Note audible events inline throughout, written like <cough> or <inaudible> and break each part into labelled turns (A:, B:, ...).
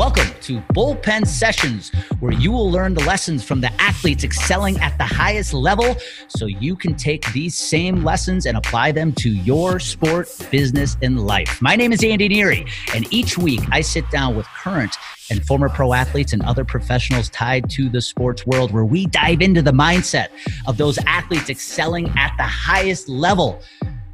A: Welcome to Bullpen Sessions, where you will learn the lessons from the athletes excelling at the highest level so you can take these same lessons and apply them to your sport, business, and life. My name is Andy Neary, and each week I sit down with current and former pro athletes and other professionals tied to the sports world where we dive into the mindset of those athletes excelling at the highest level,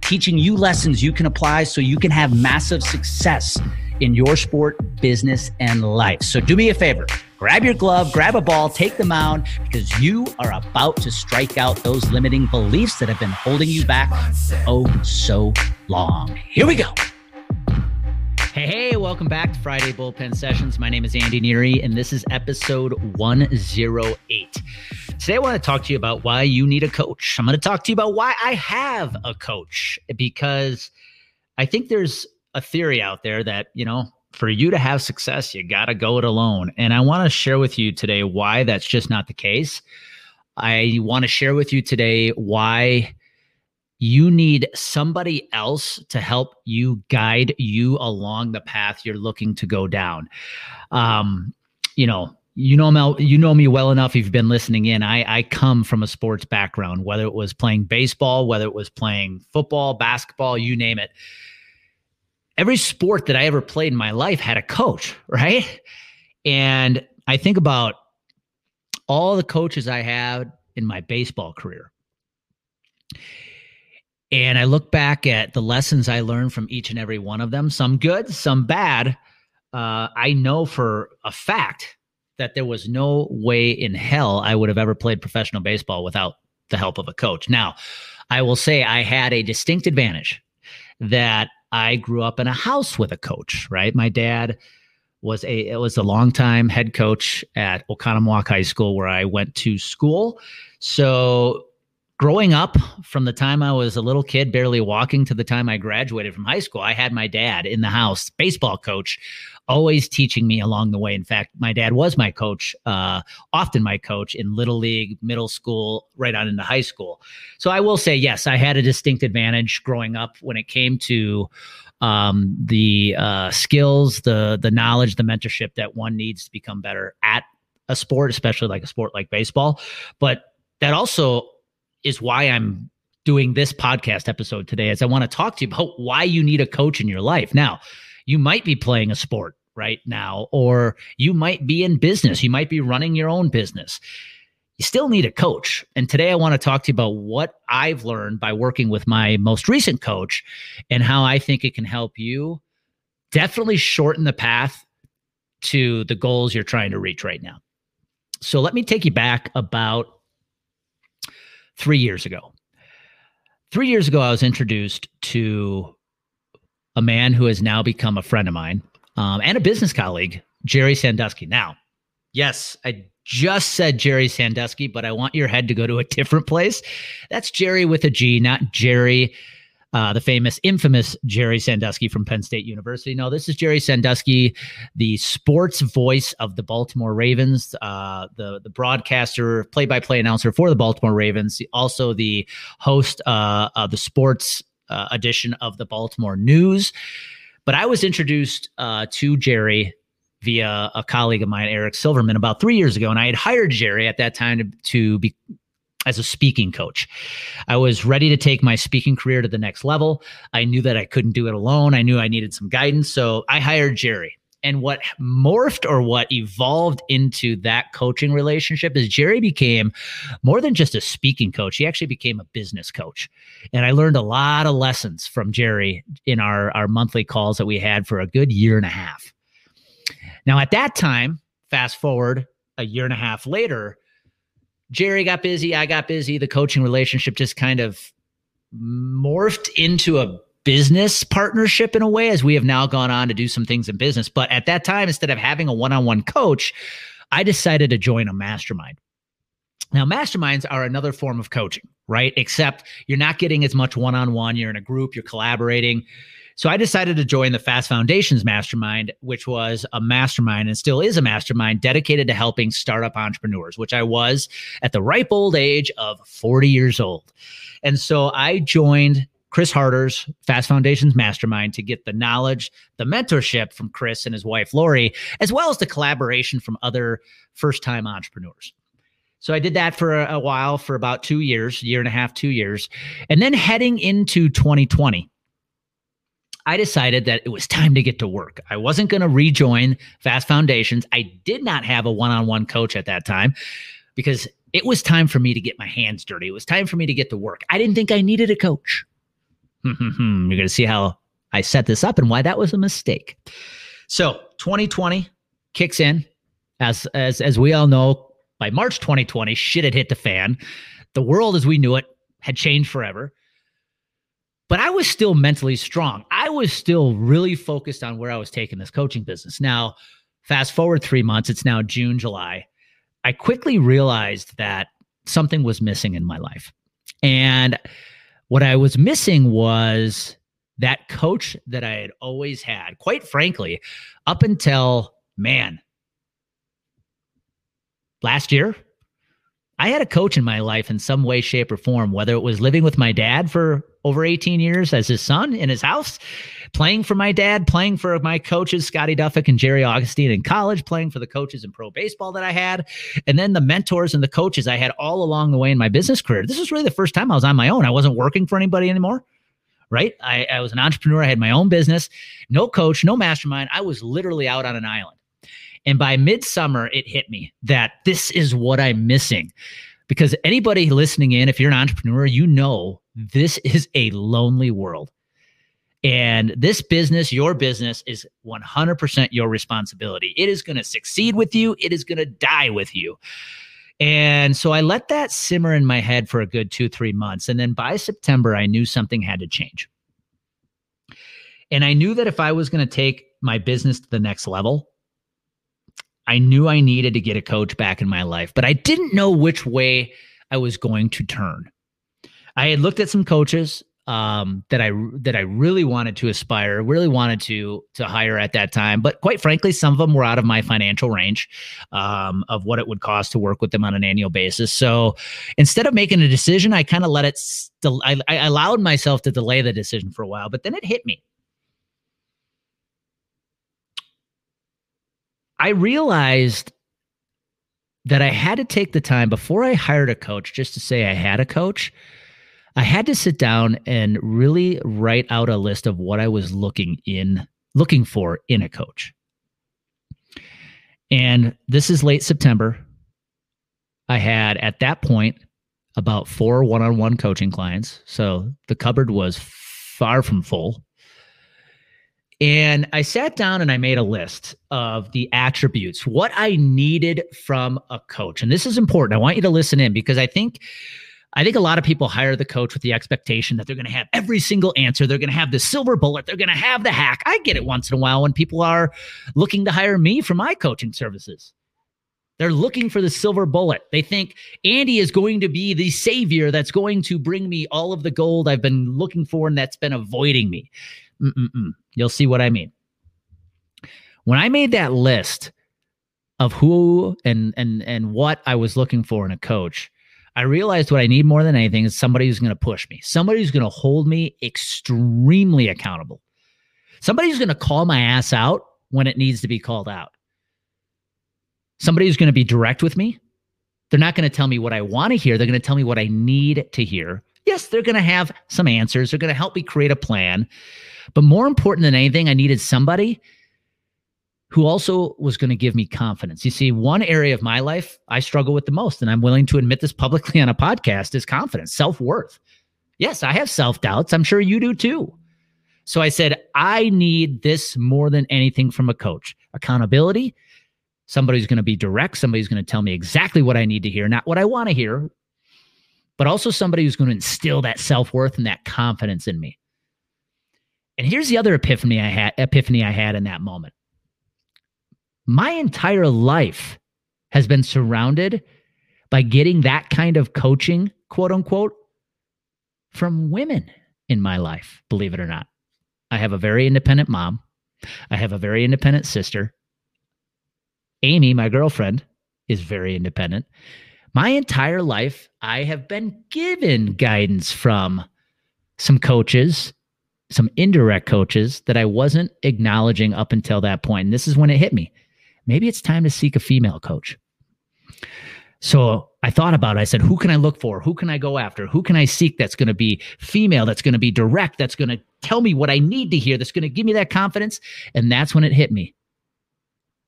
A: teaching you lessons you can apply so you can have massive success in your sport, business, and life. So do me a favor grab your glove, grab a ball, take the mound because you are about to strike out those limiting beliefs that have been holding you back oh so long. Here we go. Hey, hey, welcome back to Friday Bullpen Sessions. My name is Andy Neary, and this is episode 108. Today, I want to talk to you about why you need a coach. I'm going to talk to you about why I have a coach because I think there's a theory out there that, you know, for you to have success, you got to go it alone. And I want to share with you today why that's just not the case. I want to share with you today why you need somebody else to help you guide you along the path you're looking to go down. Um, you know, you know me, you know me well enough. You've been listening in, I I come from a sports background, whether it was playing baseball, whether it was playing football, basketball, you name it every sport that I ever played in my life had a coach, right? And I think about all the coaches I had in my baseball career. And I look back at the lessons I learned from each and every one of them, some good, some bad. Uh, I know for a fact that there was no way in hell I would have ever played professional baseball without the help of a coach. Now, I will say I had a distinct advantage that I grew up in a house with a coach, right? My dad was a it was a longtime head coach at Oconomowoc High School where I went to school. So growing up from the time I was a little kid, barely walking to the time I graduated from high school, I had my dad in the house, baseball coach, always teaching me along the way. In fact, my dad was my coach, uh, often my coach in little league, middle school, right on into high school. So I will say, yes, I had a distinct advantage growing up when it came to um, the uh, skills, the the knowledge, the mentorship that one needs to become better at a sport, especially like a sport like baseball. But that also is why I'm doing this podcast episode today is I want to talk to you about why you need a coach in your life. Now, you might be playing a sport right now, or you might be in business. You might be running your own business. You still need a coach. And today I want to talk to you about what I've learned by working with my most recent coach and how I think it can help you definitely shorten the path to the goals you're trying to reach right now. So let me take you back about three years ago. Three years ago, I was introduced to a man who has now become a friend of mine um, and a business colleague, Gerry Sandusky. Now, yes, I just said Gerry Sandusky, but I want your head to go to a <laughs> different place. That's Gerry with a G, not Jerry uh, the famous, infamous Jerry Sandusky from Penn State University. No, this is Gerry Sandusky, the sports voice of the Baltimore Ravens, uh, the the broadcaster, play by play announcer for the Baltimore Ravens, also the host uh, of the sports uh, edition of the Baltimore News. But I was introduced uh, to Gerry via a colleague of mine, Eric Silverman, about three years ago, and I had hired Gerry at that time to, to be as a speaking coach. I was ready to take my speaking career to the next level. I knew that I couldn't do it alone. I knew I needed some guidance. So I hired Gerry. And what morphed or what evolved into that coaching relationship is Gerry became more than just a speaking coach. He actually became a business coach. And I learned a lot of lessons from Gerry in our, our monthly calls that we had for a good year and a half. Now, at that time, fast forward a year and a half later, Gerry got busy, I got busy. The coaching relationship just kind of morphed into a business partnership in a way as we have now gone on to do some things in business. But at that time, instead of having a one on one coach, I decided to join a mastermind. Now, masterminds are another form of coaching, right? Except you're not getting as much one on one, you're in a group, you're collaborating. So I decided to join the Fast Foundations Mastermind, which was a mastermind and still is a mastermind dedicated to helping startup entrepreneurs, which I was at the ripe old age of 40 years old. And so I joined Chris Harder's Fast Foundations Mastermind to get the knowledge, the mentorship from Chris and his wife Lori, as well as the collaboration from other first time entrepreneurs. So I did that for a, while, for about two years, year and a half, two years. And then heading into 2020, I decided that it was time to get to work. I wasn't going to rejoin Fast Foundations. I did not have a one on one coach at that time because it was time for me to get my hands dirty. It was time for me to get to work. I didn't think I needed a coach. You're going to see how I set this up and why that was a mistake. So 2020 kicks in. As, as, as we all know, by March 2020, shit had hit the fan. The world as we knew it had changed forever but I was still mentally strong. I was still really focused on where I was taking this coaching business. Now, fast forward three months, it's now June, July. I quickly realized that something was missing in my life. And what I was missing was that coach that I had always had, quite frankly, up until, man, last year, I had a coach in my life in some way, shape, or form, whether it was living with my dad for over 18 years as his son in his house, playing for my dad, playing for my coaches, Scotty Duffick and Jerry Augustine in college, playing for the coaches in pro baseball that I had, and then the mentors and the coaches I had all along the way in my business career. This was really the first time I was on my own. I wasn't working for anybody anymore. Right. I, I was an entrepreneur. I had my own business, no coach, no mastermind. I was literally out on an island. And by midsummer, it hit me that this is what I'm missing. Because anybody listening in, if you're an entrepreneur, you know this is a lonely world. And this business, your business, is 100% your responsibility. It is going to succeed with you, it is going to die with you. And so I let that simmer in my head for a good two, three months. And then by September, I knew something had to change. And I knew that if I was going to take my business to the next level, I knew I needed to get a coach back in my life, but I didn't know which way I was going to turn. I had looked at some coaches um, that I that I really wanted to aspire, really wanted to to hire at that time. But quite frankly, some of them were out of my financial range um, of what it would cost to work with them on an annual basis. So instead of making a decision, I kind of let it. I, I allowed myself to delay the decision for a while, but then it hit me. I realized that I had to take the time before I hired a coach just to say I had a coach. I had to sit down and really write out a list of what I was looking in looking for in a coach. And this is late September. I had at that point about four one-on-one coaching clients. So the cupboard was far from full. And I sat down and I made a list of the attributes, what I needed from a coach. And this is important. I want you to listen in because I think I think a lot of people hire the coach with the expectation that they're going to have every single answer. They're going to have the silver bullet. They're going to have the hack. I get it once in a while when people are looking to hire me for my coaching services. They're looking for the silver bullet. They think Andy is going to be the savior that's going to bring me all of the gold I've been looking for and that's been avoiding me. Mm-mm-mm. You'll see what I mean. When I made that list of who and and and what I was looking for in a coach, I realized what I need more than anything is somebody who's going to push me, somebody who's going to hold me extremely accountable, somebody who's going to call my ass out when it needs to be called out, somebody who's going to be direct with me. They're not going to tell me what I want to hear. They're going to tell me what I need to hear. Yes, they're going to have some answers. They're going to help me create a plan. But more important than anything, I needed somebody who also was going to give me confidence. You see, one area of my life I struggle with the most, and I'm willing to admit this publicly on a podcast, is confidence, self worth. Yes, I have self doubts. I'm sure you do too. So I said, I need this more than anything from a coach accountability. Somebody's going to be direct. Somebody's going to tell me exactly what I need to hear, not what I want to hear, but also somebody who's going to instill that self worth and that confidence in me. And here's the other epiphany I had epiphany I had in that moment. My entire life has been surrounded by getting that kind of coaching, quote unquote, from women in my life, believe it or not. I have a very independent mom. I have a very independent sister. Amy, my girlfriend, is very independent. My entire life, I have been given guidance from some coaches, some indirect coaches that I wasn't acknowledging up until that point. And this is when it hit me. Maybe it's time to seek a female coach. So I thought about it. I said, who can I look for? Who can I go after? Who can I seek that's going to be female, that's going to be direct, that's going to tell me what I need to hear, that's going to give me that confidence? And that's when it hit me.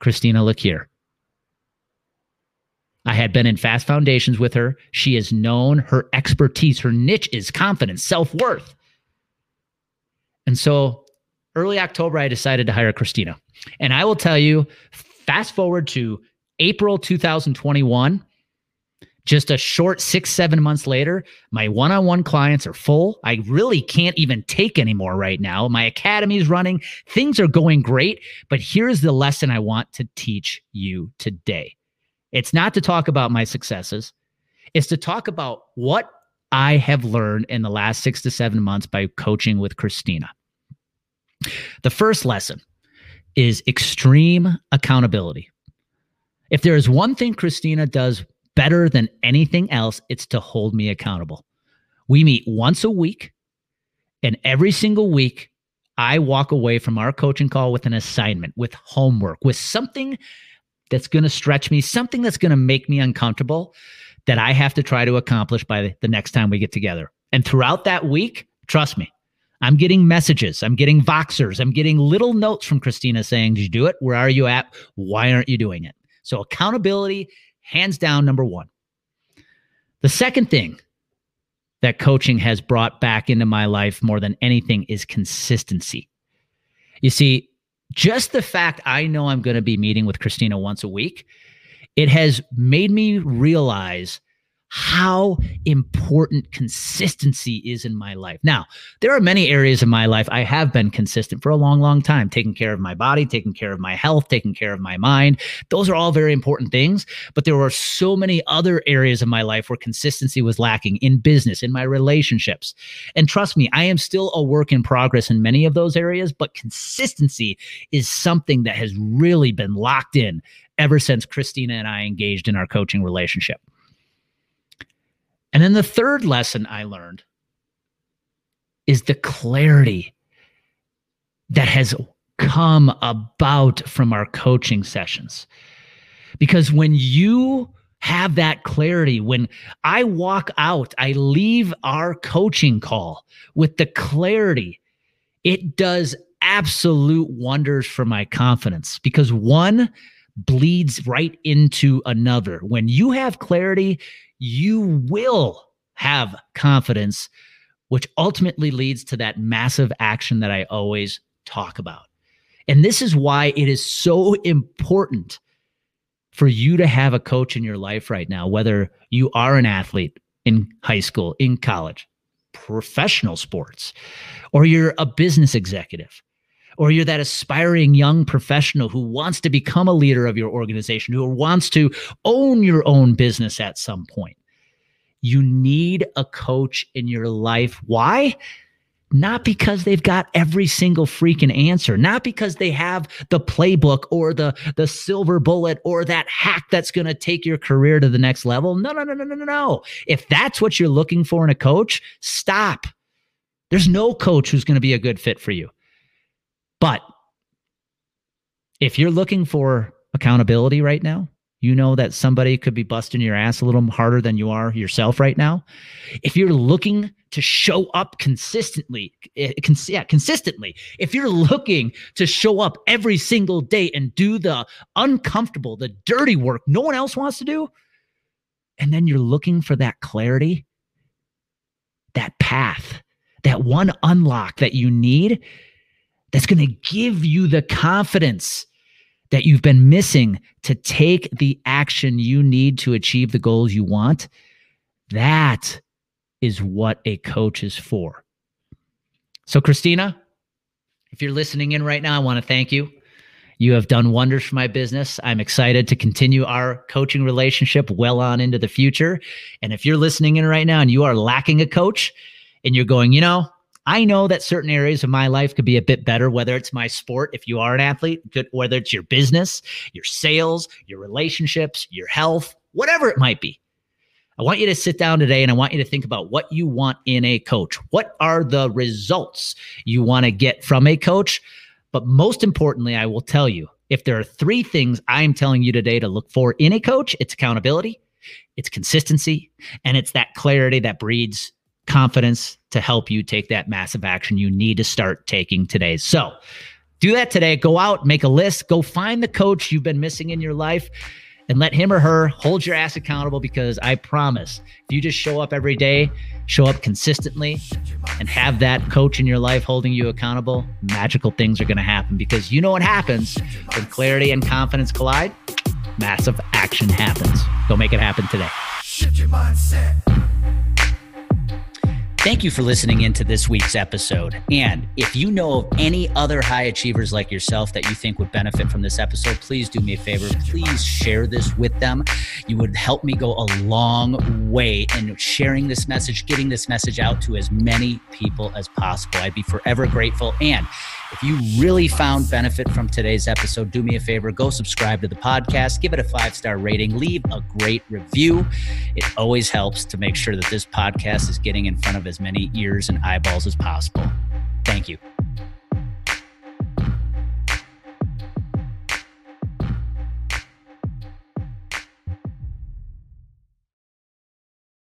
A: Christina Lakir. I had been in fast foundations with her. She is known, her expertise, her niche is confidence, self worth. And so early October, I decided to hire Christina. And I will tell you, fast forward to April 2021, just a short six, seven months later, my one on one clients are full. I really can't even take anymore right now. My academy is running, things are going great. But here's the lesson I want to teach you today it's not to talk about my successes, it's to talk about what I have learned in the last six to seven months by coaching with Christina. The first lesson is extreme accountability. If there is one thing Christina does better than anything else, it's to hold me accountable. We meet once a week, and every single week, I walk away from our coaching call with an assignment, with homework, with something that's going to stretch me, something that's going to make me uncomfortable that I have to try to accomplish by the next time we get together. And throughout that week, trust me, I'm getting messages, I'm getting Voxers, I'm getting little notes from Christina saying, Did you do it? Where are you at? Why aren't you doing it? So, accountability hands down number one. The second thing that coaching has brought back into my life more than anything is consistency. You see, just the fact I know I'm going to be meeting with Christina once a week, it has made me realize how important consistency is in my life. Now, there are many areas of my life I have been consistent for a long, long time, taking care of my body, taking care of my health, taking care of my mind. Those are all very important things. But there were so many other areas of my life where consistency was lacking in business, in my relationships. And trust me, I am still a work in progress in many of those areas, but consistency is something that has really been locked in ever since Christina and I engaged in our coaching relationship. And then the third lesson I learned is the clarity that has come about from our coaching sessions. Because when you have that clarity, when I walk out, I leave our coaching call with the clarity, it does absolute wonders for my confidence because one bleeds right into another. When you have clarity, you will have confidence, which ultimately leads to that massive action that I always talk about. And this is why it is so important for you to have a coach in your life right now, whether you are an athlete in high school, in college, professional sports, or you're a business executive, or you're that aspiring young professional who wants to become a leader of your organization, who wants to own your own business at some point. You need a coach in your life. Why? Not because they've got every single freaking answer, not because they have the playbook or the the silver bullet or that hack that's going to take your career to the next level. No, no, no, no, no, no, no. If that's what you're looking for in a coach, stop. There's no coach who's going to be a good fit for you. But if you're looking for accountability right now, you know that somebody could be busting your ass a little harder than you are yourself right now. If you're looking to show up consistently, eh, cons- yeah, consistently, if you're looking to show up every single day and do the uncomfortable, the dirty work no one else wants to do, and then you're looking for that clarity, that path, that one unlock that you need, that's going to give you the confidence that you've been missing to take the action you need to achieve the goals you want. That is what a coach is for. So, Christina, if you're listening in right now, I want to thank you. You have done wonders for my business. I'm excited to continue our coaching relationship well on into the future. And if you're listening in right now and you are lacking a coach and you're going, you know, I know that certain areas of my life could be a bit better, whether it's my sport, if you are an athlete, whether it's your business, your sales, your relationships, your health, whatever it might be. I want you to sit down today and I want you to think about what you want in a coach. What are the results you want to get from a coach? But most importantly, I will tell you if there are three things I'm telling you today to look for in a coach, it's accountability, it's consistency, and it's that clarity that breeds confidence to help you take that massive action you need to start taking today. So, do that today. Go out, make a list, go find the coach you've been missing in your life and let him or her hold your ass accountable because I promise if you just show up every day, show up consistently, and have that coach in your life holding you accountable, magical things are going to happen because you know what happens when clarity and confidence collide? Massive action happens. Go make it happen today. Thank you for listening into this week's episode. And if you know of any other high achievers like yourself that you think would benefit from this episode, please do me a favor. Please share this with them. You would help me go a long way in sharing this message, getting this message out to as many people as possible. I'd be forever grateful. And if you really found benefit from today's episode, do me a favor go subscribe to the podcast, give it a five star rating, leave a great review. It always helps to make sure that this podcast is getting in front of many ears and eyeballs as possible. Thank you.